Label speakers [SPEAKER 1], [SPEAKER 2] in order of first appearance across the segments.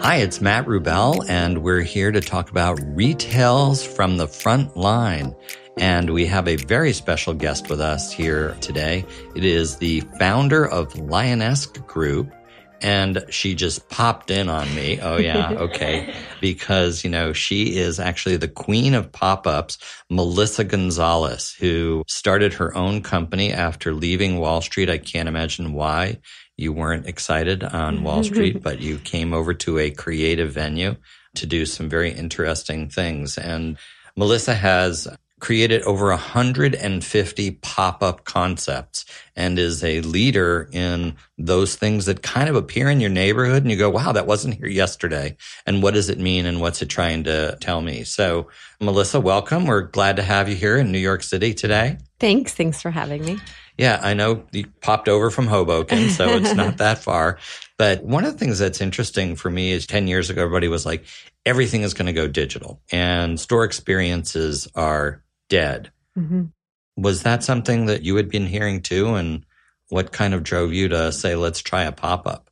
[SPEAKER 1] Hi, it's Matt Rubel, and we're here to talk about retails from the front line. And we have a very special guest with us here today. It is the founder of Lionesque Group. And she just popped in on me. Oh, yeah. Okay. because, you know, she is actually the queen of pop ups, Melissa Gonzalez, who started her own company after leaving Wall Street. I can't imagine why you weren't excited on Wall Street, but you came over to a creative venue to do some very interesting things. And Melissa has created over 150 pop-up concepts and is a leader in those things that kind of appear in your neighborhood and you go, wow, that wasn't here yesterday. And what does it mean and what's it trying to tell me? So Melissa, welcome. We're glad to have you here in New York City today.
[SPEAKER 2] Thanks. Thanks for having me.
[SPEAKER 1] Yeah, I know you popped over from Hoboken, so it's not that far. But one of the things that's interesting for me is 10 years ago, everybody was like, everything is going to go digital and store experiences are dead. Mm-hmm. Was that something that you had been hearing too? And what kind of drove you to say, let's try a pop up?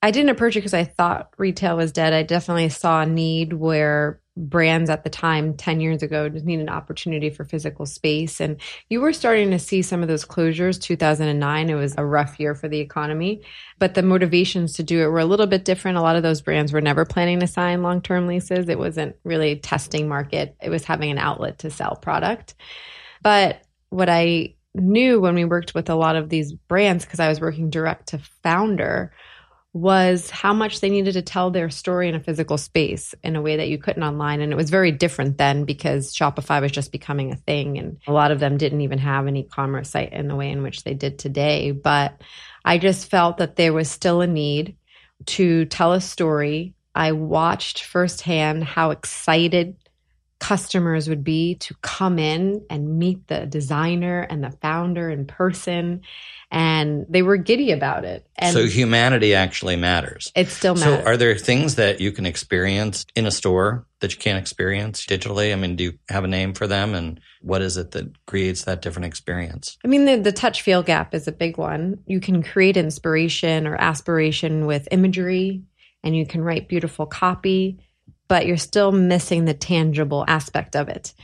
[SPEAKER 2] I didn't approach it because I thought retail was dead. I definitely saw a need where brands at the time 10 years ago just need an opportunity for physical space. And you were starting to see some of those closures 2009 it was a rough year for the economy but the motivations to do it were a little bit different. A lot of those brands were never planning to sign long-term leases. It wasn't really testing market. It was having an outlet to sell product. But what i knew when we worked with a lot of these brands because i was working direct to founder was how much they needed to tell their story in a physical space in a way that you couldn't online. And it was very different then because Shopify was just becoming a thing. And a lot of them didn't even have an e commerce site in the way in which they did today. But I just felt that there was still a need to tell a story. I watched firsthand how excited customers would be to come in and meet the designer and the founder in person and they were giddy about it. And
[SPEAKER 1] so humanity actually matters.
[SPEAKER 2] It still matters.
[SPEAKER 1] So are there things that you can experience in a store that you can't experience digitally? I mean, do you have a name for them and what is it that creates that different experience?
[SPEAKER 2] I mean, the, the touch feel gap is a big one. You can create inspiration or aspiration with imagery and you can write beautiful copy, but you're still missing the tangible aspect of it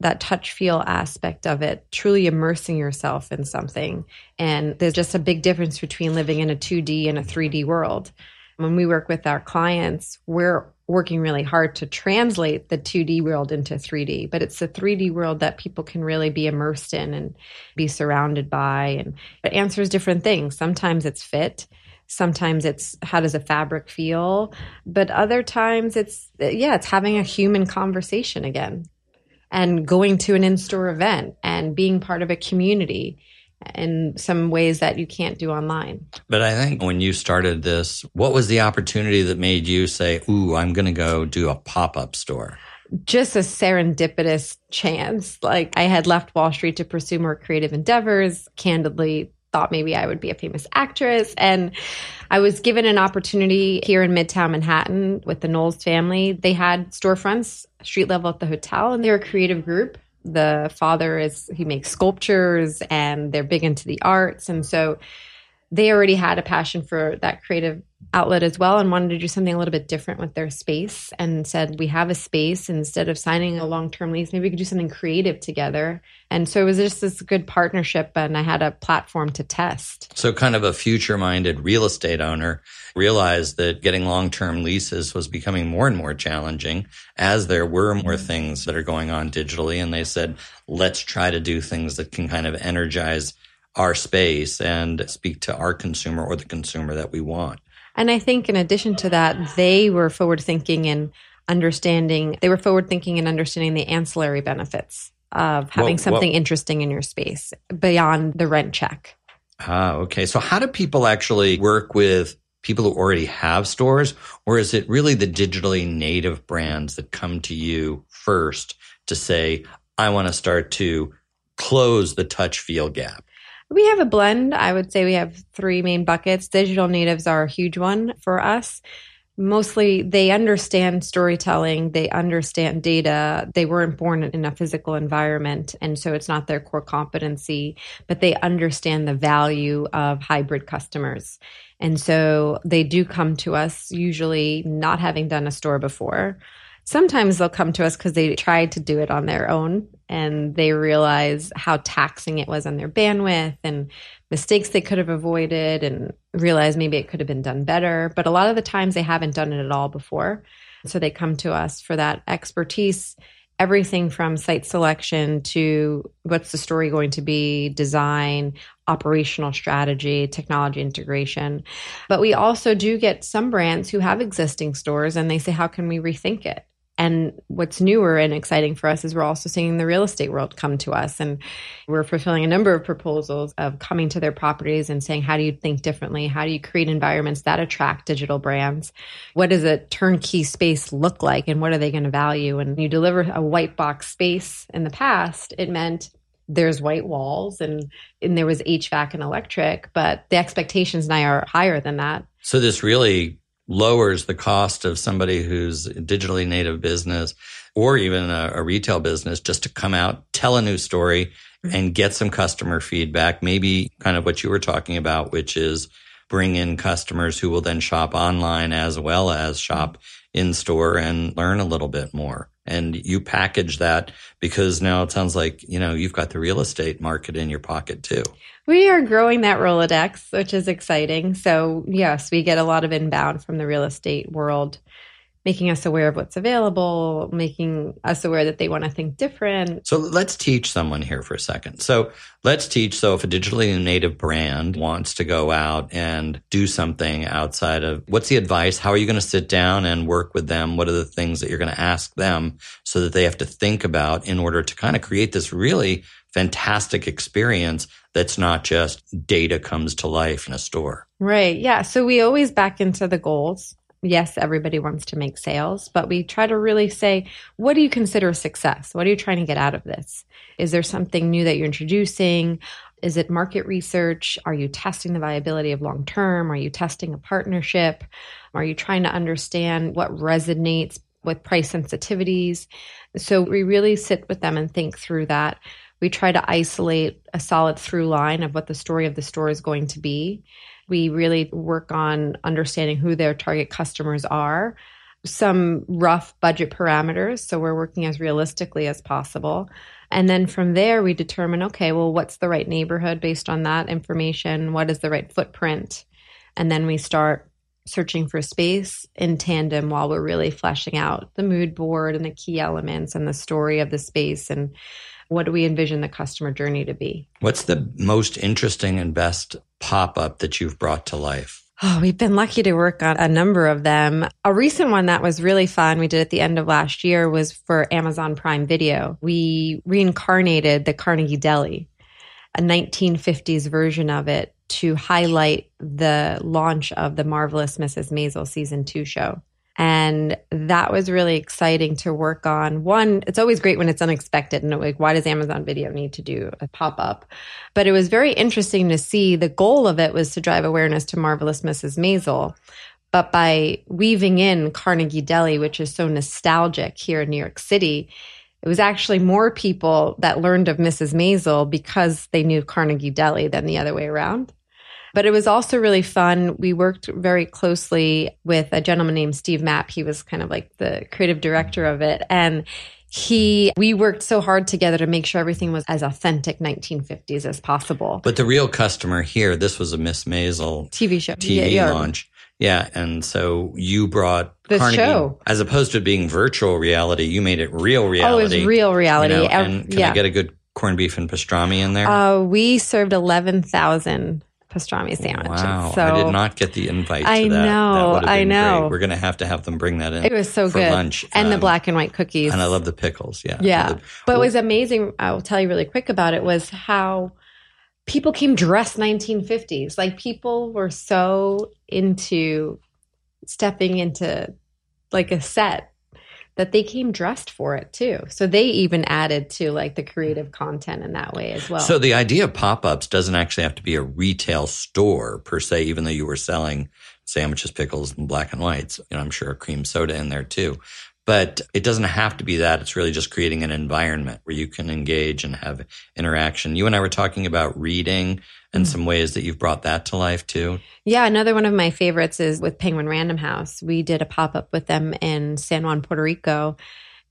[SPEAKER 2] that touch feel aspect of it, truly immersing yourself in something. And there's just a big difference between living in a 2D and a 3D world. When we work with our clients, we're working really hard to translate the 2D world into 3D, but it's the 3D world that people can really be immersed in and be surrounded by. And it answers different things. Sometimes it's fit. Sometimes it's how does a fabric feel? But other times it's, yeah, it's having a human conversation again and going to an in store event and being part of a community in some ways that you can't do online.
[SPEAKER 1] But I think when you started this, what was the opportunity that made you say, Ooh, I'm going to go do a pop up store?
[SPEAKER 2] Just a serendipitous chance. Like I had left Wall Street to pursue more creative endeavors. Candidly, thought maybe I would be a famous actress. And I was given an opportunity here in Midtown Manhattan with the Knowles family. They had storefronts street level at the hotel, and they're a creative group. The father is, he makes sculptures and they're big into the arts. And so they already had a passion for that creative outlet as well and wanted to do something a little bit different with their space and said we have a space. Instead of signing a long-term lease maybe we could do something creative together. And so it was just this good partnership and i had a platform to test.
[SPEAKER 1] So kind of a future minded real estate owner realized that getting long-term leases was becoming more and more challenging as there were more mm-hmm. things that are going on digitally. And they said let's try to do things that can kind of energize our space and speak to our consumer or the consumer that we want.
[SPEAKER 2] And I think in addition to that, they were forward thinking and understanding, they were forward thinking and understanding the ancillary benefits of having something interesting in your space beyond the rent check.
[SPEAKER 1] Ah, okay. So how do people actually work with people who already have stores or is it really the digitally native brands that come to you first to say, I want to start to close the touch feel gap?
[SPEAKER 2] We have a blend. I would say we have three main buckets. Digital natives are a huge one for us. mostly they understand storytelling, they understand data. They weren't born in a physical environment, and so it's not their core competency, but they understand the value of hybrid customers. And so they do come to us, usually not having done a store before. Sometimes they'll come to us because they tried to do it on their own and they realize how taxing it was on their bandwidth and mistakes they could have avoided and realize maybe it could have been done better. But a lot of the times they haven't done it at all before. So they come to us for that expertise, everything from site selection to what's the story going to be, design, operational strategy, technology integration. But we also do get some brands who have existing stores and they say, how can we rethink it? And what's newer and exciting for us is we're also seeing the real estate world come to us. And we're fulfilling a number of proposals of coming to their properties and saying, how do you think differently? How do you create environments that attract digital brands? What does a turnkey space look like? And what are they going to value? And you deliver a white box space in the past, it meant there's white walls and, and there was HVAC and electric, but the expectations now are higher than that.
[SPEAKER 1] So this really lowers the cost of somebody who's digitally native business or even a, a, retail business just to come out, tell a new story and get some customer feedback. Maybe kind of what you were talking about, which is bring in customers who will then shop online as well as shop in store and learn a little bit more. And you package that because now it sounds like, you know, you've got the real estate market in your pocket too.
[SPEAKER 2] We are growing that Rolodex, which is exciting. So, yes, we get a lot of inbound from the real estate world, making us aware of what's available, making us aware that they want to think different.
[SPEAKER 1] So, let's teach someone here for a second. So, let's teach. So, if a digitally native brand wants to go out and do something outside of what's the advice? How are you going to sit down and work with them? What are the things that you're going to ask them so that they have to think about in order to kind of create this really fantastic experience that's not just data comes to life in a store.
[SPEAKER 2] Right. Yeah. So we always back into the goals. Yes, everybody wants to make sales, but we try to really say, what do you consider success? What are you trying to get out of this? Is there something new that you're introducing? Is it market research? Are you testing the viability of long term? Are you testing a partnership? Are you trying to understand what resonates with price sensitivities? So we really sit with them and think through that. We try to isolate a solid through line of what the story of the store is going to be. We really work on understanding who their target customers are, some rough budget parameters. So we're working as realistically as possible. And then from there, we determine okay, well, what's the right neighborhood based on that information? What is the right footprint? And then we start searching for space in tandem while we're really fleshing out the mood board and the key elements and the story of the space and what do we envision the customer journey to be?
[SPEAKER 1] What's the most interesting and best pop up that you've brought to life?
[SPEAKER 2] Oh, we've been lucky to work on a number of them. A recent one that was really fun we did at the end of last year was for Amazon Prime Video. We reincarnated the Carnegie Deli, a 1950s version of it to highlight the launch of the Marvelous Mrs. Maisel season two show. And that was really exciting to work on. One, it's always great when it's unexpected and like, why does Amazon Video need to do a pop up? But it was very interesting to see the goal of it was to drive awareness to Marvelous Mrs. Maisel. But by weaving in Carnegie Deli, which is so nostalgic here in New York City, it was actually more people that learned of Mrs. Maisel because they knew Carnegie Deli than the other way around. But it was also really fun. We worked very closely with a gentleman named Steve Mapp. He was kind of like the creative director of it. And he we worked so hard together to make sure everything was as authentic 1950s as possible.
[SPEAKER 1] But the real customer here, this was a Miss Maisel
[SPEAKER 2] TV show,
[SPEAKER 1] TV yeah, launch. Yeah, and so you brought
[SPEAKER 2] the
[SPEAKER 1] Carnegie,
[SPEAKER 2] show
[SPEAKER 1] as opposed to being virtual reality. You made it real reality.
[SPEAKER 2] Oh, it was real reality. You know,
[SPEAKER 1] and can
[SPEAKER 2] yeah.
[SPEAKER 1] I get a good corned beef and pastrami in there?
[SPEAKER 2] Uh, we served eleven thousand pastrami sandwiches.
[SPEAKER 1] Wow,
[SPEAKER 2] so,
[SPEAKER 1] I did not get the invite.
[SPEAKER 2] I
[SPEAKER 1] that.
[SPEAKER 2] know,
[SPEAKER 1] that
[SPEAKER 2] I know.
[SPEAKER 1] Great. We're going to have to have them bring that in.
[SPEAKER 2] It was so good.
[SPEAKER 1] lunch
[SPEAKER 2] and
[SPEAKER 1] um,
[SPEAKER 2] the black and white cookies.
[SPEAKER 1] And I love the pickles. Yeah,
[SPEAKER 2] yeah.
[SPEAKER 1] The,
[SPEAKER 2] but it was amazing. I will tell you really quick about it. Was how people came dressed 1950s. Like people were so into stepping into like a set that they came dressed for it too. So they even added to like the creative content in that way as well.
[SPEAKER 1] So the idea of pop ups doesn't actually have to be a retail store per se, even though you were selling sandwiches, pickles, and black and whites. And I'm sure cream soda in there too. But it doesn't have to be that. It's really just creating an environment where you can engage and have interaction. You and I were talking about reading and mm. some ways that you've brought that to life too.
[SPEAKER 2] Yeah, another one of my favorites is with Penguin Random House. We did a pop up with them in San Juan, Puerto Rico.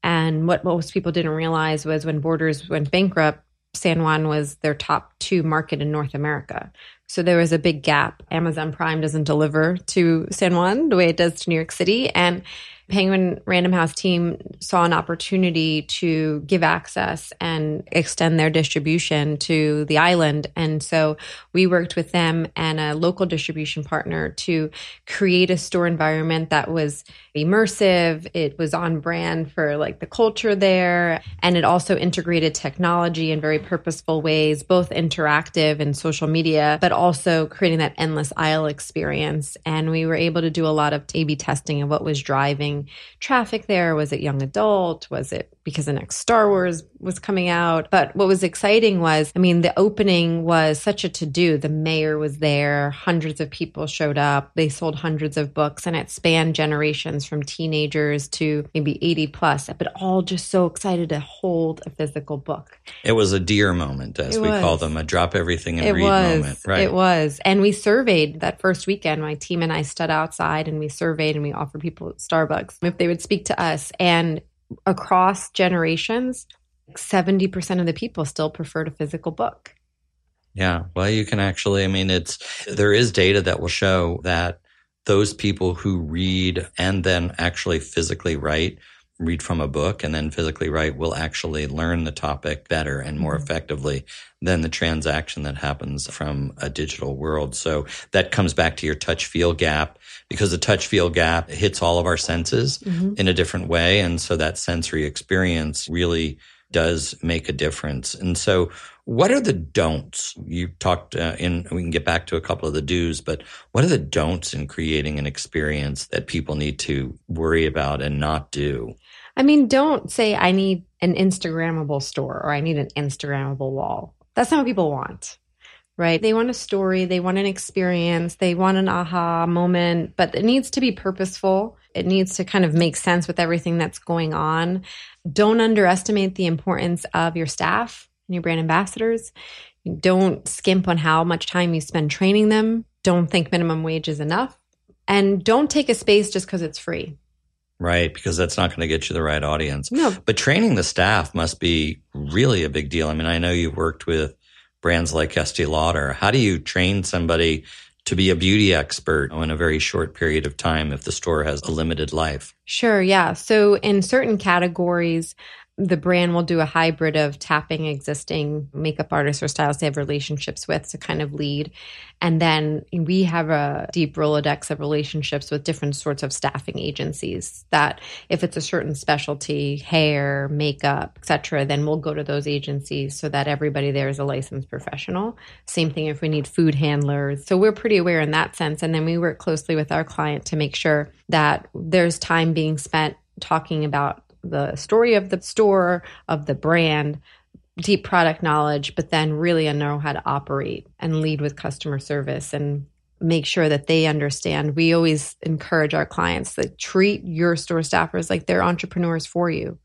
[SPEAKER 2] And what most people didn't realize was when Borders went bankrupt, San Juan was their top two market in North America. So there was a big gap. Amazon Prime doesn't deliver to San Juan the way it does to New York City. And Penguin Random House team saw an opportunity to give access and extend their distribution to the island. And so we worked with them and a local distribution partner to create a store environment that was immersive. It was on brand for like the culture there. And it also integrated technology in very purposeful ways, both interactive and social media, but also creating that endless aisle experience. And we were able to do a lot of A B testing of what was driving traffic there? Was it young adult? Was it because the next Star Wars was coming out? But what was exciting was, I mean, the opening was such a to do. The mayor was there, hundreds of people showed up, they sold hundreds of books, and it spanned generations from teenagers to maybe 80 plus, but all just so excited to hold a physical book.
[SPEAKER 1] It was a DEAR moment, as it we was. call them, a drop everything and
[SPEAKER 2] it
[SPEAKER 1] read
[SPEAKER 2] was.
[SPEAKER 1] moment. Right.
[SPEAKER 2] It was. And we surveyed that first weekend. My team and I stood outside and we surveyed and we offered people Starbucks if they would speak to us. And across generations, 70% of the people still preferred a physical book.
[SPEAKER 1] Yeah. Well, you can actually, I mean, it's, there is data that will show that those people who read and then actually physically write read from a book and then physically write will actually learn the topic better and more mm-hmm. effectively than the transaction that happens from a digital world. So that comes back to your touch feel gap because the touch feel gap hits all of our senses mm-hmm. in a different way. And so that sensory experience really does make a difference. And so what are the don'ts? You talked uh, in, we can get back to a couple of the do's, but what are the don'ts in creating an experience that people need to worry about and not do?
[SPEAKER 2] I mean, don't say I need an Instagrammable store or I need an Instagrammable wall. That's not what people want, right? They want a story, they want an experience, they want an aha moment, but it needs to be purposeful. It needs to kind of make sense with everything that's going on. Don't underestimate the importance of your staff and your brand ambassadors. Don't skimp on how much time you spend training them. Don't think minimum wage is enough. And don't take a space just because it's free
[SPEAKER 1] right? Because that's not going to get you the right audience.
[SPEAKER 2] No.
[SPEAKER 1] But training the staff must be really a big deal. I mean, I know you've worked with brands like Estee Lauder. How do you train somebody to be a beauty expert in a very short period of time if the store has a limited life?
[SPEAKER 2] Sure, yeah. So in certain categories, the brand will do a hybrid of tapping existing makeup artists or stylists they have relationships with to kind of lead. And then we have a deep Rolodex of relationships with different sorts of staffing agencies that if it's a certain specialty, hair, makeup, etc., then we'll go to those agencies so that everybody there is a licensed professional. Same thing if we need food handlers. So we're pretty aware in that sense. And then we work closely with our client to make sure that there's time being spent talking about the story of the store, of the brand, deep product knowledge, but then really know how to operate and lead with customer service and make sure that they understand. We always encourage our clients that treat your store staffers like they're entrepreneurs for you.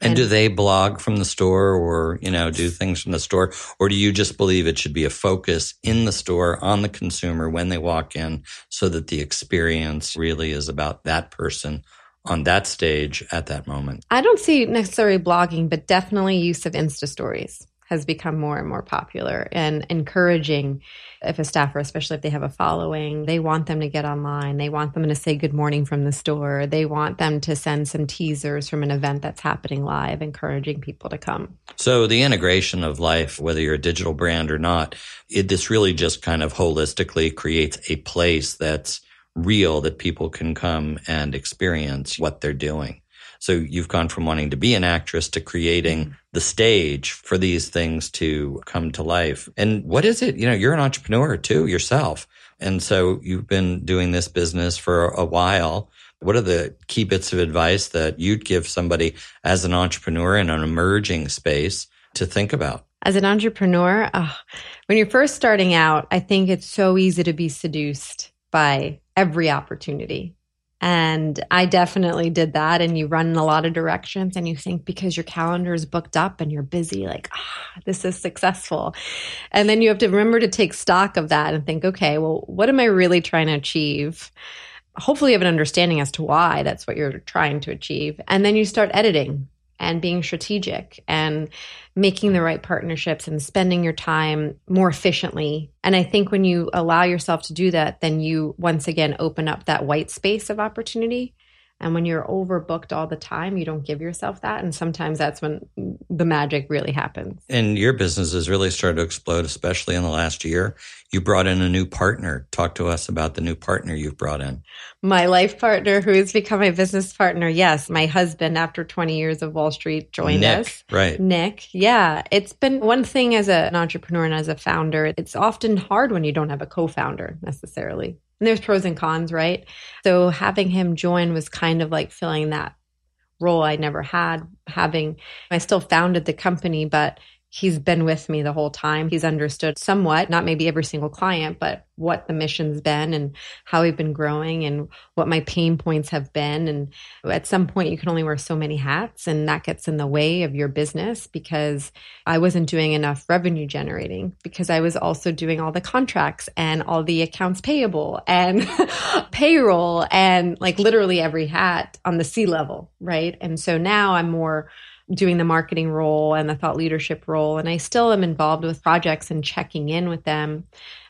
[SPEAKER 1] And, and, do they blog from the store or, you know, do things from the store? Or do you just believe it should be a focus in the store on the consumer when they walk in so that the experience really is about that person on that stage at that moment?
[SPEAKER 2] I don't see necessarily blogging, but definitely use of Insta stories has become more and more popular and encouraging if a staffer, especially if they have a following, they want them to get online. They want them to say good morning from the store. They want them to send some teasers from an event that's happening live, encouraging people to come.
[SPEAKER 1] So the integration of life, whether you're a digital brand or not, it, this really just kind of holistically creates a place that's real that people can come and experience what they're doing. So you've gone from wanting to be an actress to creating mm-hmm. the stage for these things to come to life. And what is it? You know, you're an entrepreneur too yourself. And so you've been doing this business for a while. What are the key bits of advice that you'd give somebody as an entrepreneur in an emerging space to think about?
[SPEAKER 2] As an entrepreneur, oh, when you're first starting out, I think it's so easy to be seduced by every opportunity. And I definitely did that. And you run in a lot of directions and you think because your calendar is booked up and you're busy, like, ah, this is successful. And then you have to remember to take stock of that and think, okay, well, what am I really trying to achieve? Hopefully, you have an understanding as to why that's what you're trying to achieve. And then you start editing and being strategic and making the right partnerships and spending your time more efficiently. And I think when you allow yourself to do that, then you once again open up that white space of opportunity and when you're overbooked all the time, you don't give yourself that. And sometimes that's when the magic really happens.
[SPEAKER 1] And your business has really started to explode, especially in the last year. You brought in a new partner. Talk to us about the new partner you've brought in.
[SPEAKER 2] My life partner, who has become my business partner. Yes, my husband, after 20 years of Wall Street, joined
[SPEAKER 1] Nick,
[SPEAKER 2] us.
[SPEAKER 1] Right.
[SPEAKER 2] Nick. Yeah. It's been one thing as a, an entrepreneur and as a founder. It's often hard when you don't have a co founder necessarily. And there's pros and cons, right? So having him join was kind of like filling that role I never had. Having, I still founded the company, but he's been with me the whole time. He's understood somewhat, not maybe every single client, but what the mission's been and how we've been growing and what my pain points have been. And at some point, you can only wear so many hats, and that gets in the way of your business because I wasn't doing enough revenue generating because I was also doing all the contracts and all the accounts payable and payroll and like literally every hat on the C level, right? And so now I'm more doing the marketing role and the thought leadership role. And I still am involved with projects and checking in with them,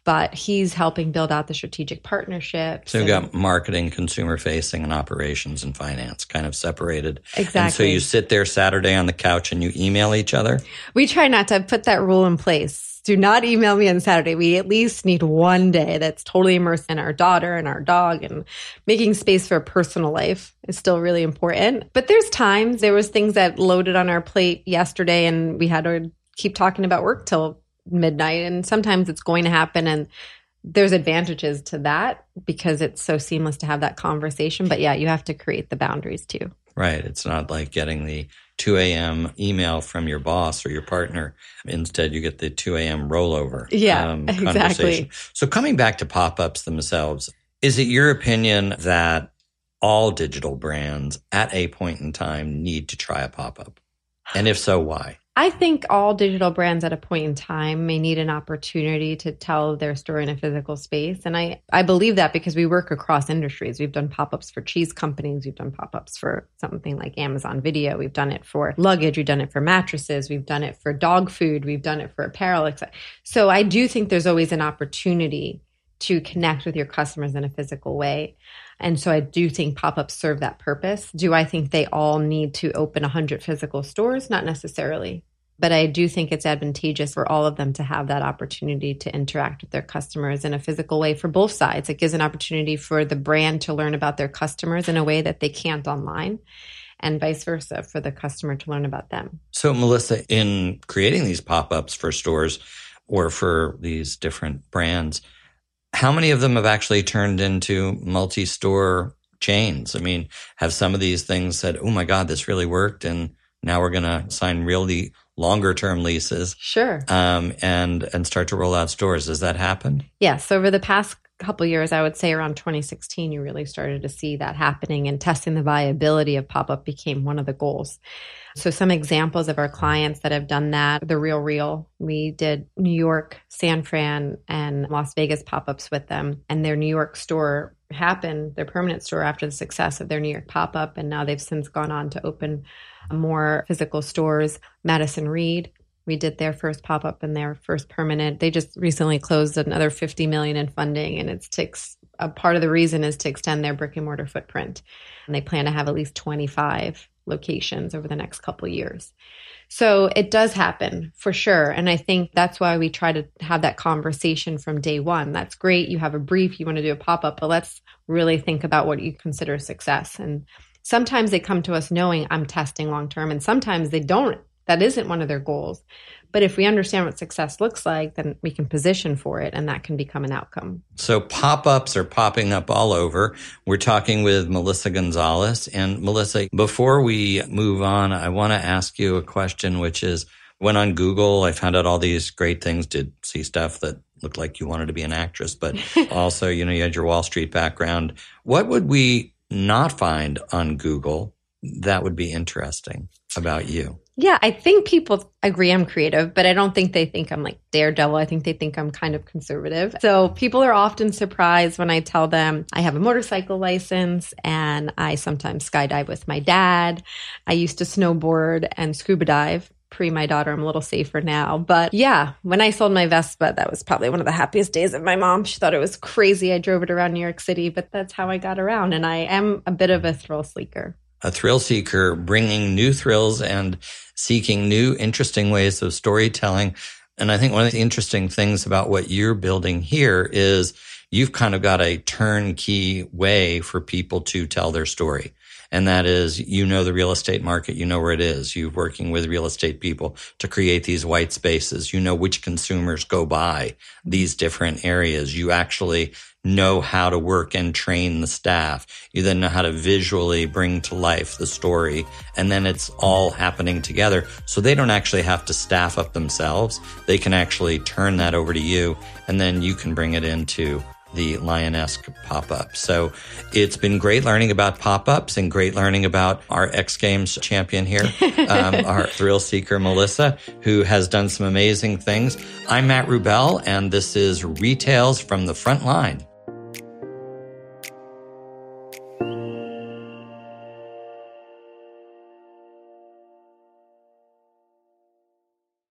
[SPEAKER 2] but he's helping build out the strategic partnerships.
[SPEAKER 1] So you've got marketing, consumer facing, and operations and finance kind of separated.
[SPEAKER 2] Exactly.
[SPEAKER 1] And so you sit there Saturday on the couch and you email each other?
[SPEAKER 2] We try not to put that rule in place do not email me on Saturday. We at least need one day that's totally immersed in our daughter and our dog and making space for a personal life is still really important. But there's times there was things that loaded on our plate yesterday and we had to keep talking about work till midnight and sometimes it's going to happen and there's advantages to that because it's so seamless to have that conversation. But yeah, you have to create the boundaries too.
[SPEAKER 1] Right. It's not like getting the 2 a.m. email from your boss or your partner. Instead, you get the 2 a.m. rollover.
[SPEAKER 2] Yeah, um, exactly.
[SPEAKER 1] So, coming back to pop ups themselves, is it your opinion that all digital brands at a point in time need to try a pop up? And if so, why?
[SPEAKER 2] I think all digital brands at a point in time may need an opportunity to tell their story in a physical space. And I, I believe that because we work across industries. We've done pop ups for cheese companies, we've done pop ups for something like Amazon Video, we've done it for luggage, we've done it for mattresses, we've done it for dog food, we've done it for apparel. So I do think there's always an opportunity to connect with your customers in a physical way. And so I do think pop ups serve that purpose. Do I think they all need to open 100 physical stores? Not necessarily. But I do think it's advantageous for all of them to have that opportunity to interact with their customers in a physical way for both sides. It gives an opportunity for the brand to learn about their customers in a way that they can't online and vice versa for the customer to learn about them.
[SPEAKER 1] So, Melissa, in creating these pop ups for stores or for these different brands, how many of them have actually turned into multi store chains? I mean, have some of these things said, oh my God, this really worked. And now we're going to sign really longer term leases.
[SPEAKER 2] Sure.
[SPEAKER 1] Um, and, and start to roll out stores. Has that happened?
[SPEAKER 2] Yes. Over the past couple years, I would say around 2016, you really started to see that happening and testing the viability of pop up became one of the goals. So some examples of our clients that have done that, the Real Real, we did New York, San Fran, and Las Vegas pop-ups with them. And their New York store happened, their permanent store after the success of their New York pop-up. And now they've since gone on to open more physical stores. Madison Reed, we did their first pop up and their first permanent. They just recently closed another 50 million in funding and it's to a part of the reason is to extend their brick and mortar footprint. And they plan to have at least 25 locations over the next couple years. So it does happen for sure. And I think that's why we try to have that conversation from day one. That's great. You have a brief, you want to do a pop up, but let's really think about what you consider success. And sometimes they come to us knowing I'm testing long term, and sometimes they don't. That isn't one of their goals. But if we understand what success looks like, then we can position for it and that can become an outcome.
[SPEAKER 1] So pop ups are popping up all over. We're talking with Melissa Gonzalez. And Melissa, before we move on, I want to ask you a question, which is went on Google. I found out all these great things, did see stuff that looked like you wanted to be an actress, but also, you know, you had your Wall Street background. What would we not find on Google that would be interesting about you?
[SPEAKER 2] Yeah, I think people agree I'm creative, but I don't think they think I'm like daredevil. I think they think I'm kind of conservative. So people are often surprised when I tell them I have a motorcycle license and I sometimes skydive with my dad. I used to snowboard and scuba dive pre my daughter. I'm a little safer now. But yeah, when I sold my Vespa, that was probably one of the happiest days of my mom. She thought it was crazy. I drove it around New York City, but that's how I got around. And I am a bit of a thrill seeker
[SPEAKER 1] a thrill seeker, bringing new thrills and seeking new, interesting ways of storytelling. And I think one of the interesting things about what you're building here is you've kind of got a turnkey way for people to tell their story. And that is, you know, the real estate market, you know where it is. You're working with real estate people to create these white spaces. You know which consumers go by these different areas. You actually know how to work and train the staff. You then know how to visually bring to life the story. And then it's all happening together. So they don't actually have to staff up themselves. They can actually turn that over to you and then you can bring it into the Lionesque pop up. So it's been great learning about pop ups and great learning about our X Games champion here, um, our thrill seeker, Melissa, who has done some amazing things. I'm Matt Rubel, and this is Retails from the Front Line.